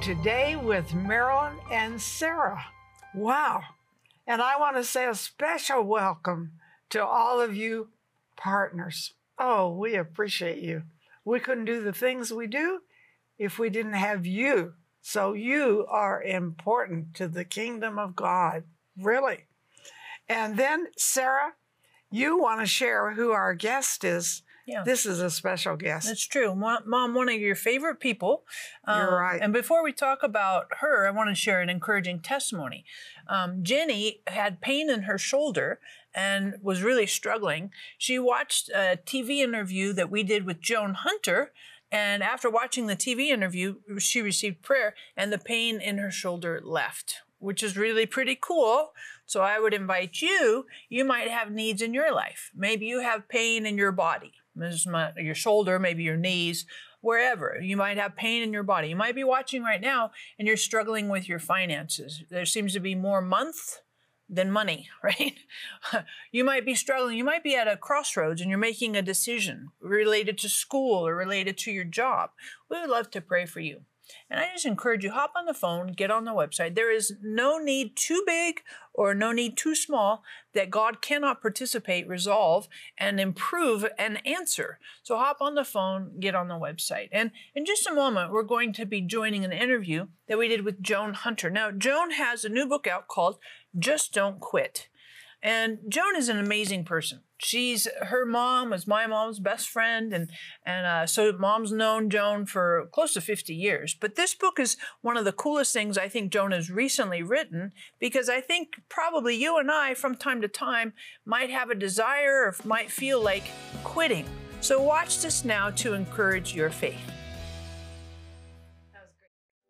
to Today with Marilyn and Sarah. Wow. And I want to say a special welcome to all of you partners. Oh, we appreciate you. We couldn't do the things we do if we didn't have you. So you are important to the kingdom of God, really. And then, Sarah, you want to share who our guest is. Yeah. This is a special guest. That's true. Mom, one of your favorite people. You're Um, right. And before we talk about her, I want to share an encouraging testimony. Um, Jenny had pain in her shoulder and was really struggling. She watched a TV interview that we did with Joan Hunter. And after watching the TV interview, she received prayer and the pain in her shoulder left, which is really pretty cool. So I would invite you, you might have needs in your life. Maybe you have pain in your body, your shoulder, maybe your knees, wherever. You might have pain in your body. You might be watching right now and you're struggling with your finances. There seems to be more month than money, right? you might be struggling. You might be at a crossroads and you're making a decision related to school or related to your job. We would love to pray for you. And I just encourage you hop on the phone, get on the website. There is no need too big or no need too small that God cannot participate, resolve, and improve and answer. So hop on the phone, get on the website. And in just a moment, we're going to be joining an interview that we did with Joan Hunter. Now, Joan has a new book out called Just Don't Quit. And Joan is an amazing person. She's her mom was my mom's best friend, and and uh, so mom's known Joan for close to 50 years. But this book is one of the coolest things I think Joan has recently written because I think probably you and I, from time to time, might have a desire or might feel like quitting. So watch this now to encourage your faith.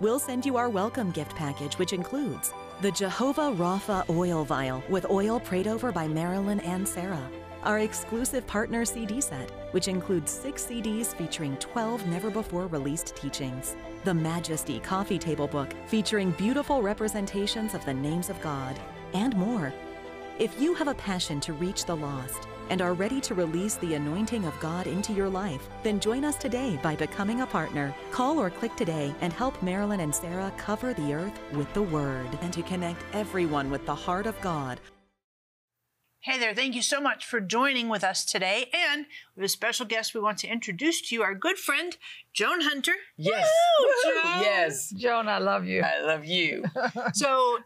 we'll send you our welcome gift package, which includes the Jehovah Rapha oil vial with oil prayed over by Marilyn and Sarah, our exclusive partner CD set, which includes six CDs featuring 12 never before released teachings, the Majesty coffee table book featuring beautiful representations of the names of God, and more. If you have a passion to reach the lost and are ready to release the anointing of God into your life, then join us today by becoming a partner. Call or click today and help Marilyn and Sarah cover the earth with the Word and to connect everyone with the heart of God. Hey there, thank you so much for joining with us today. And we have a special guest we want to introduce to you, our good friend, Joan Hunter. Yes. Woo, Joan! Yes. Joan, I love you. I love you. So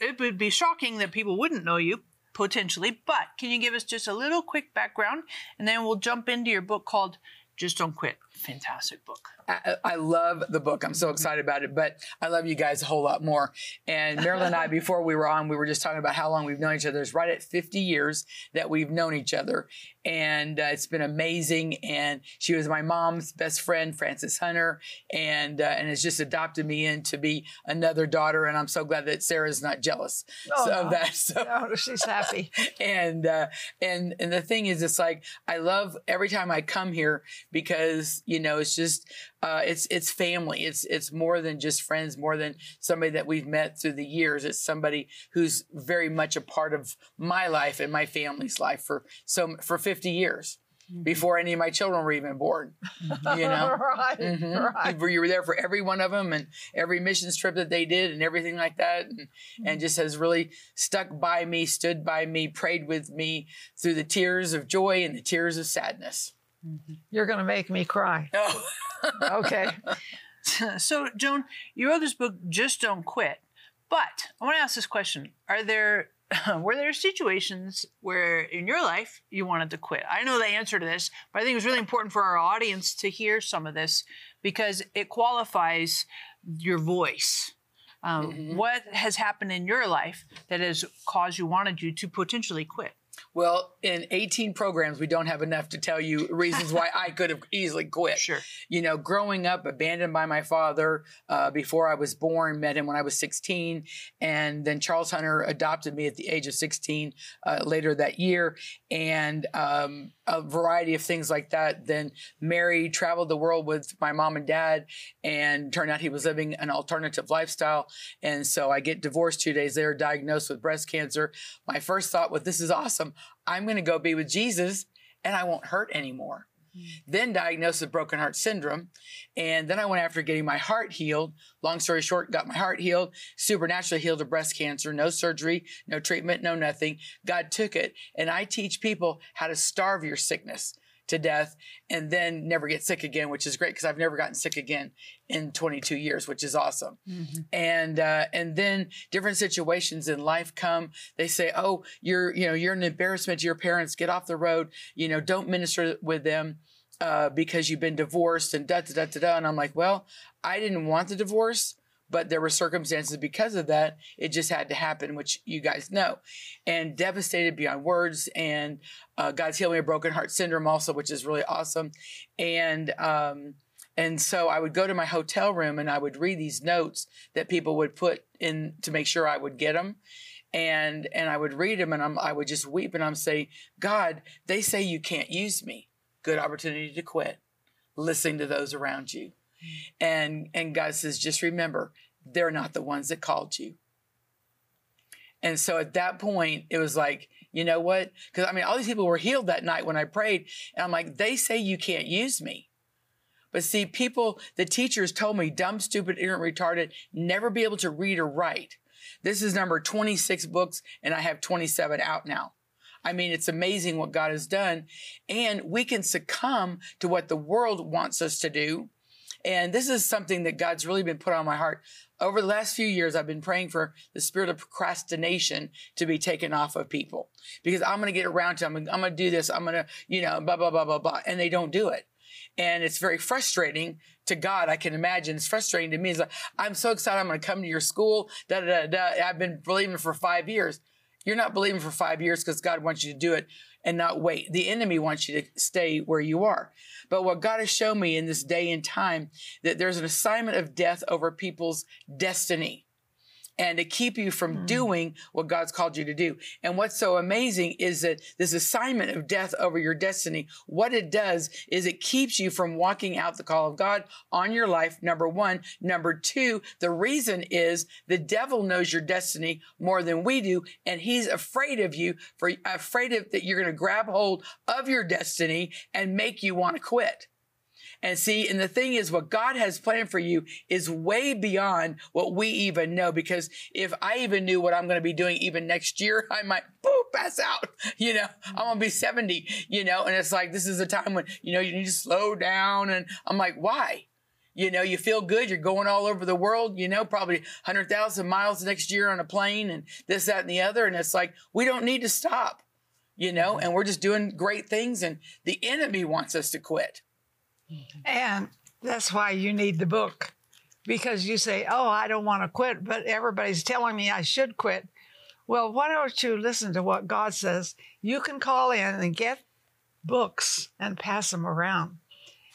it would be shocking that people wouldn't know you, potentially, but can you give us just a little quick background? And then we'll jump into your book called Just Don't Quit. Fantastic book. I, I love the book. I'm so excited about it, but I love you guys a whole lot more. And Marilyn and I, before we were on, we were just talking about how long we've known each other. It's right at 50 years that we've known each other. And uh, it's been amazing. And she was my mom's best friend, Frances Hunter, and uh, and has just adopted me in to be another daughter. And I'm so glad that Sarah's not jealous Oh, of no. that. So No, she's happy. and uh, and and the thing is, it's like I love every time I come here because you know it's just uh, it's it's family. It's it's more than just friends, more than somebody that we've met through the years. It's somebody who's very much a part of my life and my family's life for so for 50 years before any of my children were even born. You know. right, Mhm. right. You were there for every one of them and every missions trip that they did and everything like that. And, and just has really stuck by me, stood by me, prayed with me through the tears of joy and the tears of sadness. You're going to make me cry. Oh, Okay. so, Joan, you wrote this book, Just Don't Quit. But I want to ask this question Are there were there situations where in your life you wanted to quit? I know the answer to this, but I think it's really important for our audience to hear some of this because it qualifies your voice. Um, What has happened in your life that has caused you wanted you to potentially quit? Well, in 18 programs, we don't have enough to tell you reasons why I could have easily quit. Sure. You know, growing up, abandoned by my father uh, before I was born, met him when I was 16. And then Charles Hunter adopted me at the age of 16 uh, later that year. And um, a variety of things like that. Then married, traveled the world with my mom and dad, and turned out he was living an alternative lifestyle. And so I get divorced two days later, diagnosed with breast cancer. My first thought was, this is awesome. I'm going to go be with Jesus and I won't hurt anymore. Then diagnosed with broken heart syndrome. And then I went after getting my heart healed. Long story short, got my heart healed, supernaturally healed of breast cancer, no surgery, no treatment, no nothing. God took it. And I teach people how to starve your sickness to death and then never get sick again, which is great because I've never gotten sick again in 22 years, which is awesome. Mm-hmm. And uh, and then different situations in life come. They say, "Oh, you're you know you're an embarrassment to your parents. Get off the road. You know, don't minister with them." Uh, because you've been divorced and da da da da da. And I'm like, well, I didn't want the divorce but there were circumstances because of that. It just had to happen, which you guys know. And devastated beyond words. And uh, God's healed me of broken heart syndrome also, which is really awesome. And, um, and so I would go to my hotel room and I would read these notes that people would put in to make sure I would get them. And, and I would read them and I'm, I would just weep and I'm saying, God, they say you can't use me. Good opportunity to quit. Listening to those around you. And and God says, just remember, they're not the ones that called you. And so at that point, it was like, you know what? Because I mean, all these people were healed that night when I prayed. And I'm like, they say you can't use me. But see, people, the teachers told me, dumb, stupid, ignorant, retarded, never be able to read or write. This is number 26 books, and I have 27 out now. I mean, it's amazing what God has done. And we can succumb to what the world wants us to do and this is something that God's really been put on my heart. Over the last few years, I've been praying for the spirit of procrastination to be taken off of people because I'm going to get around to, I'm, I'm going to do this. I'm going to, you know, blah, blah, blah, blah, blah. And they don't do it. And it's very frustrating to God. I can imagine it's frustrating to me. It's like, I'm so excited. I'm going to come to your school. Da, da, da, da. I've been believing for five years. You're not believing for five years because God wants you to do it and not wait. The enemy wants you to stay where you are. But what God has shown me in this day and time that there's an assignment of death over people's destiny and to keep you from mm. doing what God's called you to do. And what's so amazing is that this assignment of death over your destiny, what it does is it keeps you from walking out the call of God on your life. Number one. Number two, the reason is the devil knows your destiny more than we do. And he's afraid of you for afraid of that you're going to grab hold of your destiny and make you want to quit. And see, and the thing is, what God has planned for you is way beyond what we even know. Because if I even knew what I'm going to be doing even next year, I might boop, pass out. You know, I'm going to be 70, you know, and it's like, this is a time when, you know, you need to slow down. And I'm like, why? You know, you feel good. You're going all over the world, you know, probably 100,000 miles next year on a plane and this, that, and the other. And it's like, we don't need to stop, you know, mm-hmm. and we're just doing great things. And the enemy wants us to quit. Mm-hmm. And that's why you need the book because you say, Oh, I don't want to quit, but everybody's telling me I should quit. Well, why don't you listen to what God says? You can call in and get books and pass them around.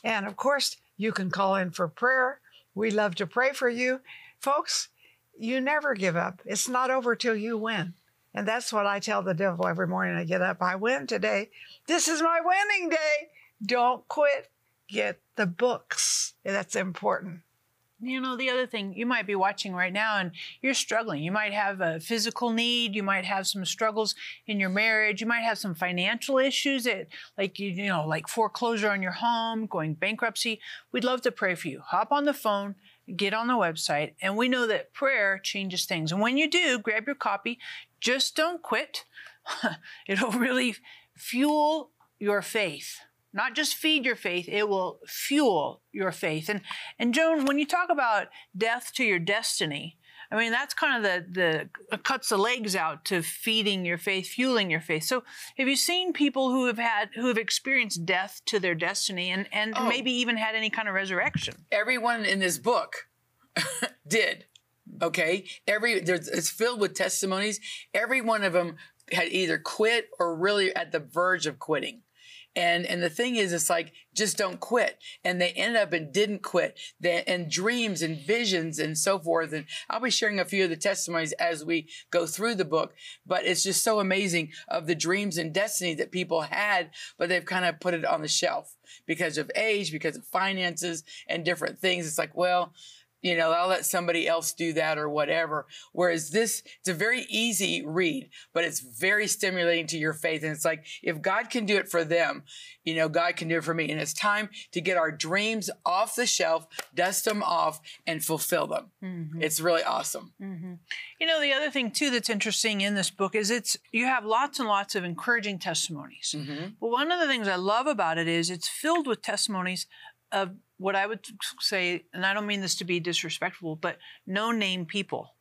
And of course, you can call in for prayer. We love to pray for you. Folks, you never give up. It's not over till you win. And that's what I tell the devil every morning I get up. I win today. This is my winning day. Don't quit get the books. That's important. You know, the other thing, you might be watching right now and you're struggling. You might have a physical need. You might have some struggles in your marriage. You might have some financial issues that, like, you, you know, like foreclosure on your home, going bankruptcy. We'd love to pray for you. Hop on the phone, get on the website, and we know that prayer changes things. And when you do, grab your copy. Just don't quit. It'll really fuel your faith not just feed your faith, it will fuel your faith. And and Joan, when you talk about death to your destiny, I mean that's kind of the the uh, cuts the legs out to feeding your faith, fueling your faith. So have you seen people who have had who have experienced death to their destiny and and oh. maybe even had any kind of resurrection? Everyone in this book did. Okay, every there's it's filled with testimonies. Every one of them had either quit or really at the verge of quitting. And and the thing is, it's like just don't quit. And they ended up and didn't quit. They, and dreams and visions and so forth. And I'll be sharing a few of the testimonies as we go through the book. But it's just so amazing of the dreams and destiny that people had, but they've kind of put it on the shelf because of age, because of finances and different things. It's like, well, you know, I'll let somebody else do that or whatever. Whereas this, it's a very easy read, but it's very stimulating to your faith. And it's like, if God can do it for them, you know, God can do it for me. And it's time to get our dreams off the shelf, dust them off, and fulfill them. Mm-hmm. It's really awesome. Mm-hmm. You know, the other thing too that's interesting in this book is it's you have lots and lots of encouraging testimonies. Mm-hmm. But one of the things I love about it is it's filled with testimonies of what I would say, and I don't mean this to be disrespectful, but no name people.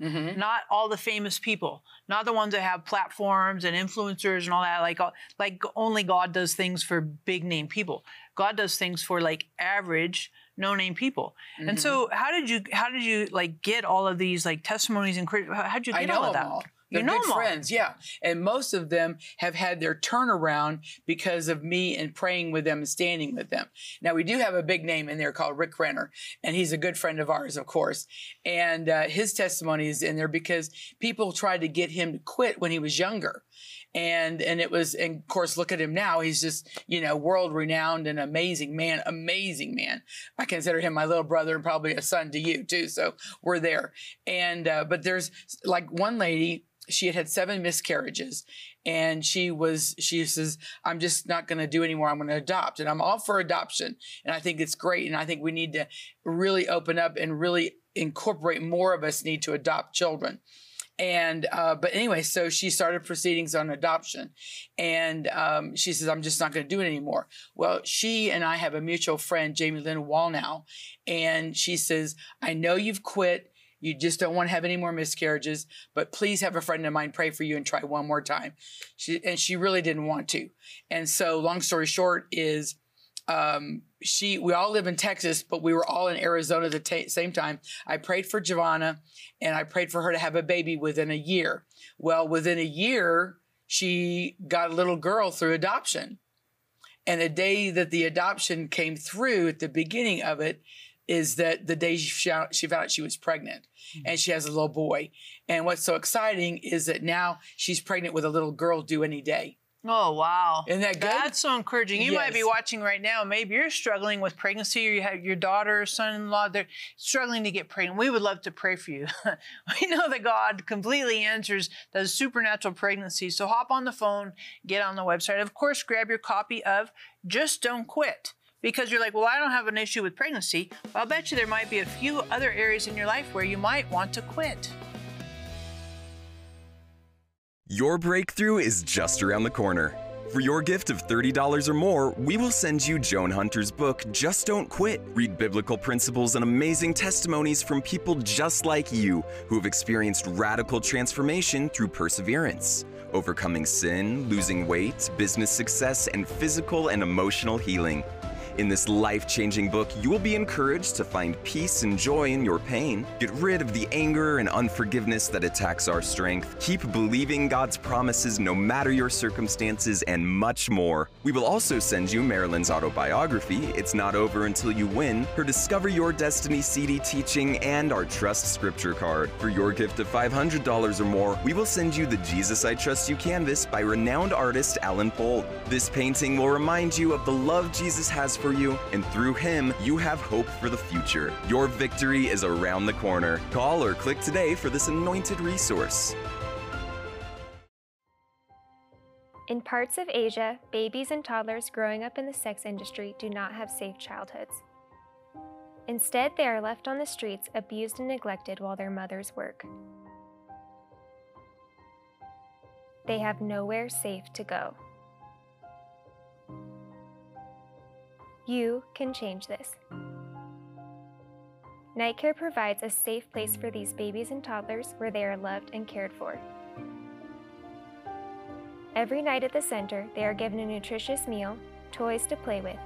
Mm-hmm. Not all the famous people, not the ones that have platforms and influencers and all that. Like, uh, like only God does things for big name people. God does things for like average, no name people. Mm-hmm. And so, how did you, how did you like get all of these like testimonies and how did you get all of that? All. They're good friends, yeah. And most of them have had their turnaround because of me and praying with them and standing with them. Now, we do have a big name in there called Rick Renner, and he's a good friend of ours, of course. And uh, his testimony is in there because people tried to get him to quit when he was younger. And and it was, and of course, look at him now. He's just, you know, world renowned and amazing man, amazing man. I consider him my little brother and probably a son to you too. So we're there. And uh, but there's like one lady she had had seven miscarriages and she was she says i'm just not going to do anymore. I'm going to adopt and i'm all for adoption and i think it's great and i think we need to really open up and really incorporate more of us need to adopt children. And uh, but anyway so she started proceedings on adoption and um, she says i'm just not going to do it anymore. Well she and i have a mutual friend jamie lynn wallnow and she says i know you've quit you just don't want to have any more miscarriages, but please have a friend of mine pray for you and try one more time. She, and she really didn't want to. And so, long story short, is um, she we all live in Texas, but we were all in Arizona at the t- same time. I prayed for Giovanna, and I prayed for her to have a baby within a year. Well, within a year, she got a little girl through adoption. And the day that the adoption came through, at the beginning of it, is that the day she found, she found out she was pregnant mm-hmm. and she has a little boy. And what's so exciting is that now she's pregnant with a little girl due any day. Oh wow! Isn't that good? That's so encouraging. You yes. might be watching right now. Maybe you're struggling with pregnancy, or you have your daughter, or son-in-law. They're struggling to get pregnant. We would love to pray for you. we know that God completely answers those supernatural pregnancies. So hop on the phone, get on the website. Of course, grab your copy of "Just Don't Quit." Because you're like, well, I don't have an issue with pregnancy. Well, I'll bet you there might be a few other areas in your life where you might want to quit. Your breakthrough is just around the corner. For your gift of $30 or more, we will send you Joan Hunter's book, Just Don't Quit. Read biblical principles and amazing testimonies from people just like you who have experienced radical transformation through perseverance, overcoming sin, losing weight, business success, and physical and emotional healing. In this life changing book, you will be encouraged to find peace and joy in your pain, get rid of the anger and unforgiveness that attacks our strength, keep believing God's promises no matter your circumstances, and much more. We will also send you Marilyn's autobiography, It's Not Over Until You Win, her Discover Your Destiny CD teaching, and our Trust Scripture card. For your gift of $500 or more, we will send you the Jesus I Trust You canvas by renowned artist Alan Pold. This painting will remind you of the love Jesus has for for you, and through him, you have hope for the future. Your victory is around the corner. Call or click today for this anointed resource. In parts of Asia, babies and toddlers growing up in the sex industry do not have safe childhoods. Instead, they are left on the streets, abused and neglected while their mothers work. They have nowhere safe to go. You can change this. Nightcare provides a safe place for these babies and toddlers where they are loved and cared for. Every night at the center, they are given a nutritious meal, toys to play with,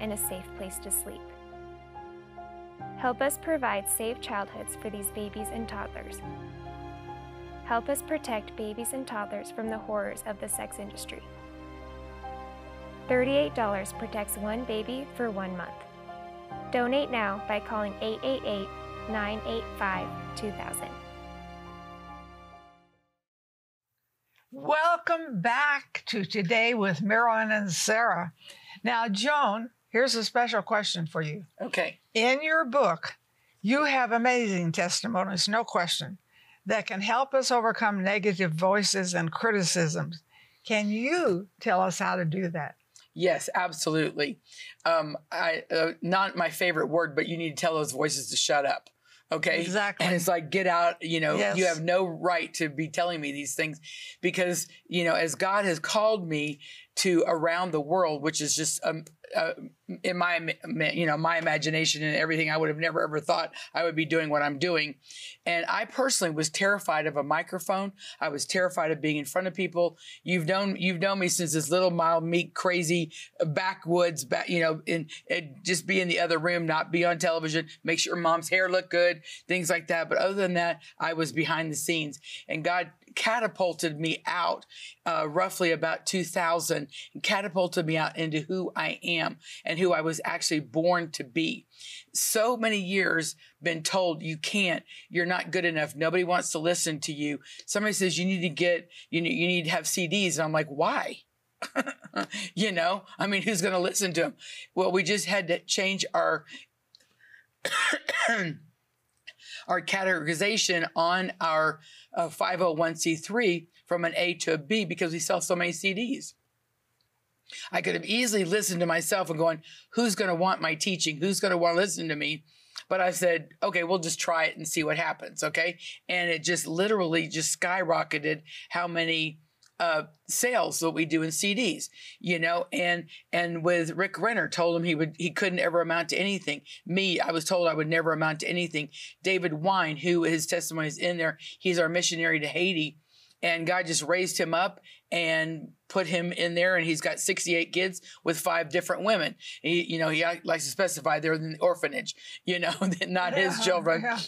and a safe place to sleep. Help us provide safe childhoods for these babies and toddlers. Help us protect babies and toddlers from the horrors of the sex industry. $38 protects one baby for one month. Donate now by calling 888 985 2000. Welcome back to Today with Marilyn and Sarah. Now, Joan, here's a special question for you. Okay. In your book, you have amazing testimonies, no question, that can help us overcome negative voices and criticisms. Can you tell us how to do that? Yes, absolutely. Um, I uh, not my favorite word, but you need to tell those voices to shut up. Okay. Exactly. And it's like, get out, you know, Yes. you have no right to be telling me these things because, you know, as God has called me to around the world, which is just, um, uh, in my, you know, my imagination and everything, I would have never ever thought I would be doing what I'm doing. And I personally was terrified of a microphone. I was terrified of being in front of people. You've known, you've known me since this little mild, meek, crazy backwoods, back, you know, in, in just be in the other room, not be on television, make sure mom's hair look good, things like that. But other than that, I was behind the scenes, and God catapulted me out uh, roughly about 2000 and catapulted me out into who I am and who I was actually born to be. So many years been told you can't, you're not good enough, nobody wants to listen to you. Somebody says you need to get, you need, you need to have CDs, and I'm like, why? you know, I mean, who's going to listen to them? Well, we just had to change our our categorization on our uh, 501c3 from an A to a B because we sell so many CDs. I could have easily listened to myself and going, who's going to want my teaching? Who's going to want to listen to me? But I said, okay, we'll just try it and see what happens. Okay. And it just literally just skyrocketed how many uh, sales that we do in CDs, you know, and and with Rick Renner told him he would he couldn't ever amount to anything. Me, I was told I would never amount to anything. David Wine, who his testimony is in there, he's our missionary to Haiti, and God just raised him up and put him in there, and he's got 68 kids with five different women. He, you know, he likes to specify they're in the orphanage, you know, not his Yeah, children yeah.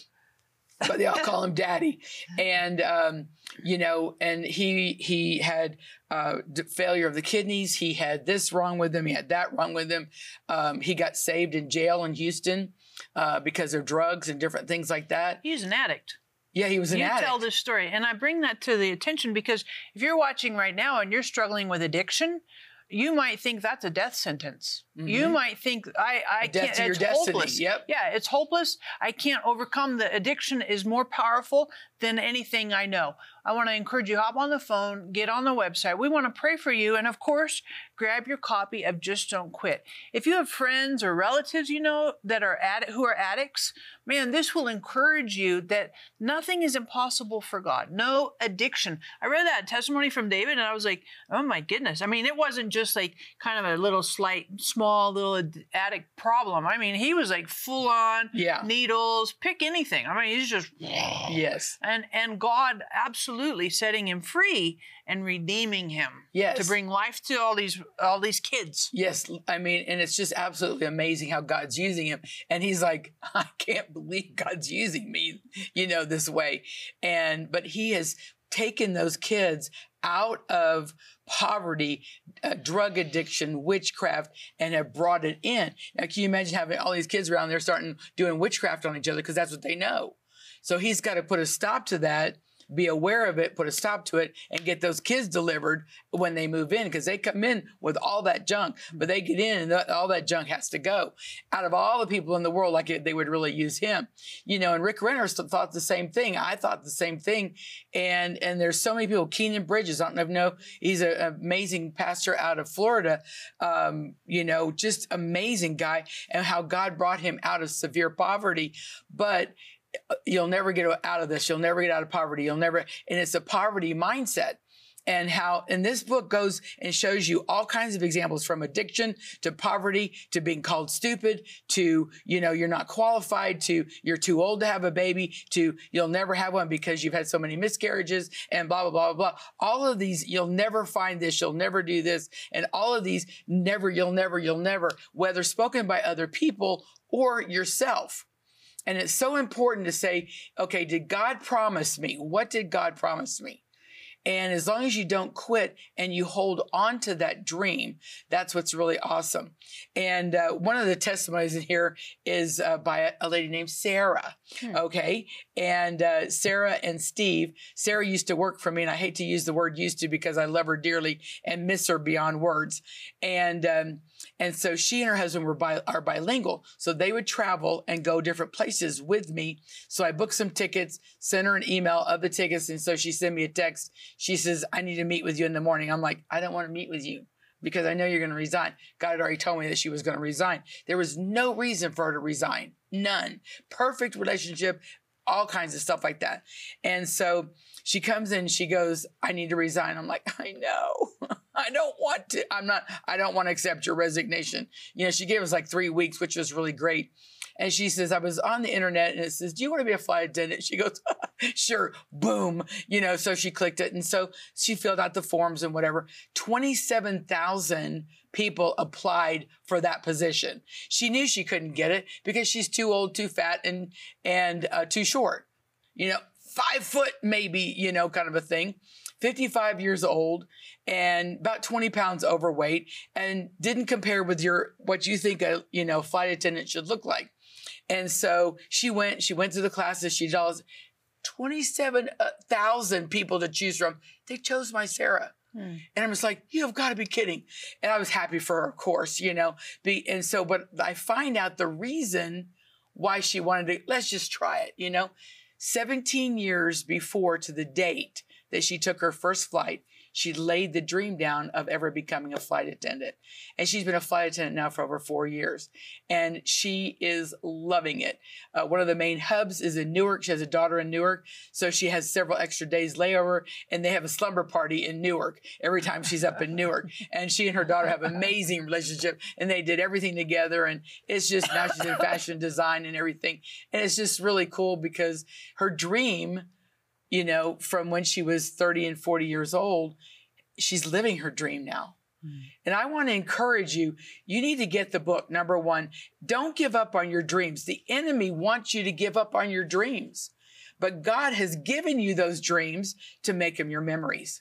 But they all call him daddy. And um, you know and he he had uh, failure of the kidneys. He had this wrong with him. He had that wrong with him. Um, he got saved in jail in houston uh, because of drugs and different things like that. He's an addict. yeah he was an you addict. You tell this story, and I bring that to the attention because if you're watching right now and you're struggling with addiction, you might think that's a death sentence. You might think I I Mm-hmm. death can't. to your it's destiny, hopeless. yep. Yeah, it's hopeless. I can't overcome. The addiction is more powerful than anything I know. I want to encourage you hop on the phone, get on the website. We want to pray for you, and of course, grab your copy of Just Don't Quit. If you have friends or relatives you know that are addict who are addicts, man, this will encourage you that nothing is impossible for God. No addiction. I read that testimony from David, and I was like, oh my goodness. I mean, it wasn't just like kind of a little slight, small little ad- addict problem. I mean, he was like full on Yeah. needles, pick anything. I mean, he's just yes and and God absolutely setting him free and redeeming him Yes. to bring life to all these all these kids. Yes, I mean, and it's just absolutely amazing how God's using him. And he's like, I can't believe God's using me, you know, this way. And, but he has taken those kids out of poverty, uh, drug addiction, witchcraft, and have brought it in. Now, can you imagine having all these kids around there starting doing witchcraft on each other because that's what they know? So he's got to put a stop to that, be aware of it, put a stop to it, and get those kids delivered when they move in because they come in with all that junk, but they get in and all that junk has to go. Out of all the people in the world, like it, they would really use him, you know. And Rick Renner thought the same thing. I thought the same thing, and and there's so many people. Kynan Bridges, I don't know if you know, he's an amazing pastor out of Florida. Um, you know, just amazing guy, and how God brought him out of severe poverty, but you'll never get out of this. You'll never get out of poverty. You'll never, and it's a poverty mindset. And how, and this book goes and shows you all kinds of examples from addiction to poverty to being called stupid to, you know, you're not qualified to, you're too old to have a baby to, you'll never have one because you've had so many miscarriages and blah, blah, blah, blah, blah. All of these, you'll never find this, you'll never do this. And all of these, never, you'll never, you'll never, whether spoken by other people or yourself And it's so important to say, okay, did God promise me? What did God promise me? And as long as you don't quit and you hold on to that dream, that's what's really awesome. And uh, one of the testimonies in here is uh, by a, a, lady named Sarah. Hmm. Okay. And uh, Sarah and Steve, Sarah used to work for me, and I hate to use the word used to because I love her dearly and miss her beyond words. And, um, and so she and her husband were bi- are bilingual. So they would travel and go different places with me. So I booked some tickets, sent her an email of the tickets. And so she sent me a text. She says, I need to meet with you in the morning. I'm like, I don't want to meet with you because I know you're going to resign. God had already told me that she was going to resign. There was no reason for her to resign. None. Perfect relationship, all kinds of stuff like that. And so she comes in, she goes, I need to resign. I'm like, I know. I don't want to. I'm not, I don't want to accept your resignation. You know, she gave us like three weeks, which was really great. And she says, I was on the internet and it says, Do you want to be a flight attendant? She goes, Sure, boom. You know, so she clicked it. And so she filled out the forms and whatever. 27,000 people applied for that position. She knew she couldn't get it because she's too old, too fat, and, and uh, too short. You know, five foot, maybe, you know, kind of a thing. 55 years old and about 20 pounds overweight and didn't compare with your what you think a you know flight attendant should look like and so she went she went to the classes she does 27,000 people to choose from they chose my Sarah Hmm. And I'm just like, you have got to be kidding. And I was happy for her, of course, you know. Be, and so, but I find out the reason why she wanted to, let's just try it, you know. 17 years before to the date that she took her first flight, she laid the dream down of ever becoming a flight attendant. And she's been a flight attendant now for over four years. And she is loving it. Uh, one of the main hubs is in Newark. She has a daughter in Newark. So she has several extra days layover. And they have a slumber party in Newark every time she's up in Newark. And she and her daughter have an amazing relationship. And they did everything together. And it's just now she's in fashion design and everything. And it's just really cool because her dream you know, from when she was 30 and 40 years old, she's living her dream now. Mm. And I want to encourage you, you need to get the book. Number one, don't give up on your dreams. The enemy wants you to give up on your dreams, but God has given you those dreams to make them your memories.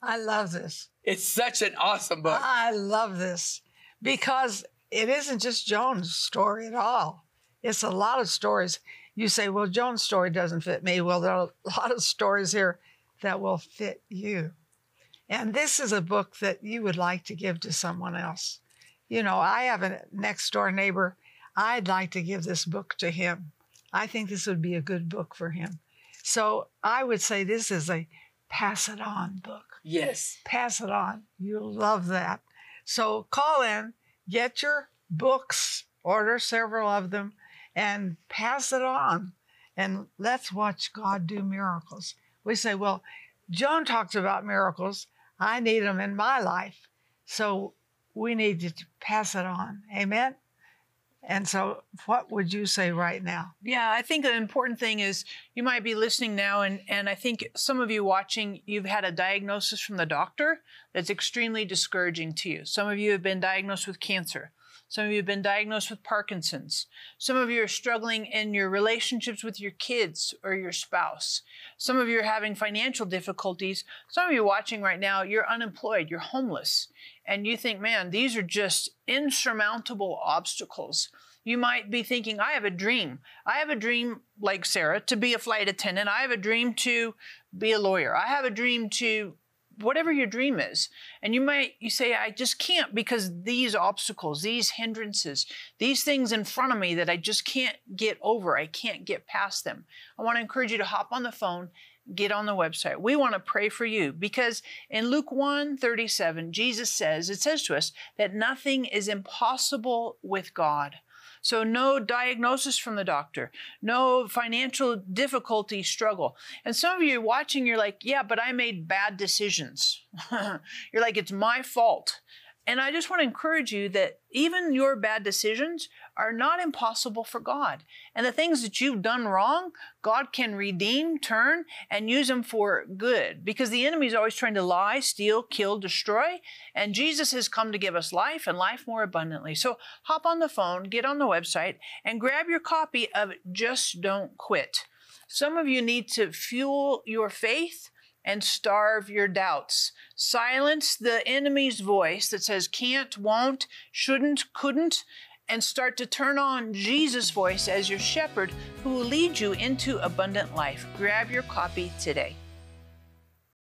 I love this. It's such an awesome book. I love this because it isn't just Joan's story at all. It's a lot of stories you say, well, Joan's story doesn't fit me. Well, there are a lot of stories here that will fit you. And this is a book that you would like to give to someone else. You know, I have a next door neighbor. I'd like to give this book to him. I think this would be a good book for him. So I would say this is a pass it on book. Yes. Pass it on. You'll love that. So call in, get your books, order several of them, and pass it on. And let's watch God do miracles. We say, well, Joan talks about miracles. I need them in my life. So we need to pass it on. Amen. And so, what would you say right now? Yeah, I think an important thing is you might be listening now, and, and I think some of you watching, you've had a diagnosis from the doctor that's extremely discouraging to you. Some of you have been diagnosed with cancer. Some of you have been diagnosed with Parkinson's. Some of you are struggling in your relationships with your kids or your spouse. Some of you are having financial difficulties. Some of you watching right now, you're unemployed, you're homeless, and you think, man, these are just insurmountable obstacles. You might be thinking, I have a dream. I have a dream, like Sarah, to be a flight attendant. I have a dream to be a lawyer. I have a dream to whatever your dream is. And you might you say i just can't because these obstacles these hindrances these things in front of me that i just can't get over. I can't get past them. I want to encourage you to hop on the phone get on the website. We want to pray for you because in luke 1 37 jesus says it says to us that nothing is impossible with god so, no diagnosis from the doctor, no financial difficulty, struggle. And some of you watching, you're like, yeah, but I made bad decisions. you're like, it's my fault. And I just want to encourage you that even your bad decisions are not impossible for God. And the things that you've done wrong, God can redeem, turn, and use them for good because the enemy is always trying to lie, steal, kill, destroy. And Jesus has come to give us life and life more abundantly. So hop on the phone, get on the website, and grab your copy of Just Don't Quit. Some of you need to fuel your faith and starve your doubts. Silence the enemy's voice that says can't, won't, shouldn't, couldn't, and start to turn on Jesus' voice as your shepherd who will lead you into abundant life. Grab your copy today.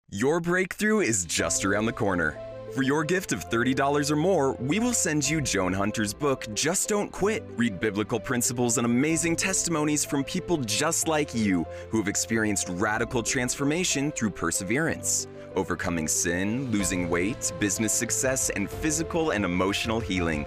Your breakthrough is just around the corner. For your gift of $30 or more, we will send you Joan Hunter's book, Just Don't Quit. Read biblical principles and amazing testimonies from people just like you who have experienced radical transformation through perseverance, overcoming sin, losing weight, business success, and physical and emotional healing.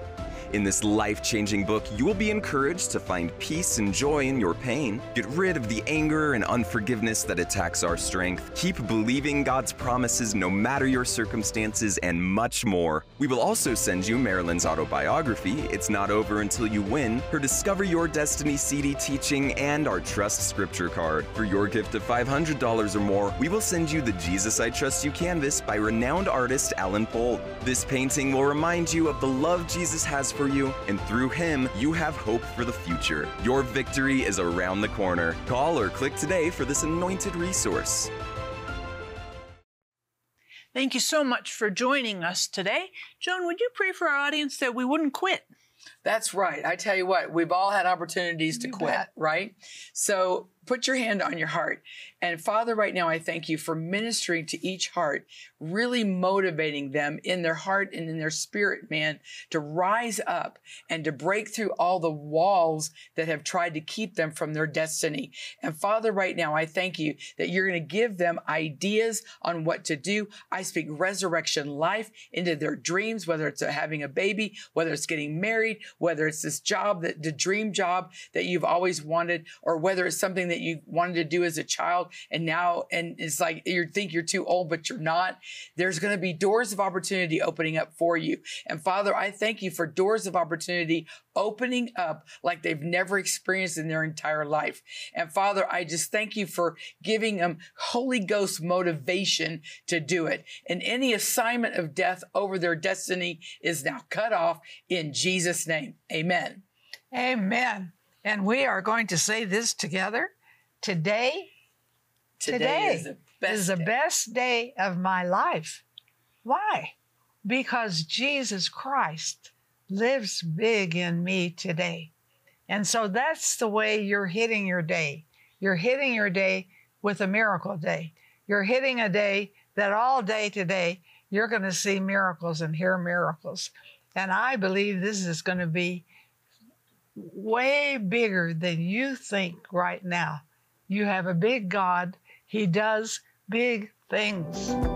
In this life changing book, you will be encouraged to find peace and joy in your pain, get rid of the anger and unforgiveness that attacks our strength, keep believing God's promises no matter your circumstances, and much more. We will also send you Marilyn's autobiography, It's Not Over Until You Win, her Discover Your Destiny CD teaching, and our Trust Scripture card. For your gift of $500 or more, we will send you the Jesus I Trust You canvas by renowned artist Alan Pold. This painting will remind you of the love Jesus has for you, and through him, you have hope for the future. Your victory is around the corner. Call or click today for this anointed resource. Thank you so much for joining us today. Joan, would you pray for our audience that we wouldn't quit? That's right. I tell you what, we've all had opportunities to You quit, bet. right? So put your hand on your heart. And Father, right now, I thank you for ministering to each heart, really motivating them in their heart and in their spirit, man, to rise up and to break through all the walls that have tried to keep them from their destiny. And Father, right now, I thank you that you're going to give them ideas on what to do. I speak resurrection life into their dreams, whether it's having a baby, whether it's getting married, whether it's this job that the dream job that you've always wanted, or whether it's something that you wanted to do as a child and now and it's like you think you're too old but you're not. There's going to be doors of opportunity opening up for you. And father i thank you for doors of opportunity opening up like they've never experienced in their entire life. And father i just thank you for giving them holy ghost motivation to do it. And any assignment of death over their destiny is now cut off in jesus name. Amen. Amen. And we are going to say this together. Today today, is the best is the best day of my life. Why? Because Jesus Christ lives big in me today. And so that's the way you're hitting your day. You're hitting your day with a miracle day. You're hitting a day that all day today you're going to see miracles and hear miracles. And I believe this is going to be way bigger than you think right now. You have a big God, He does big things.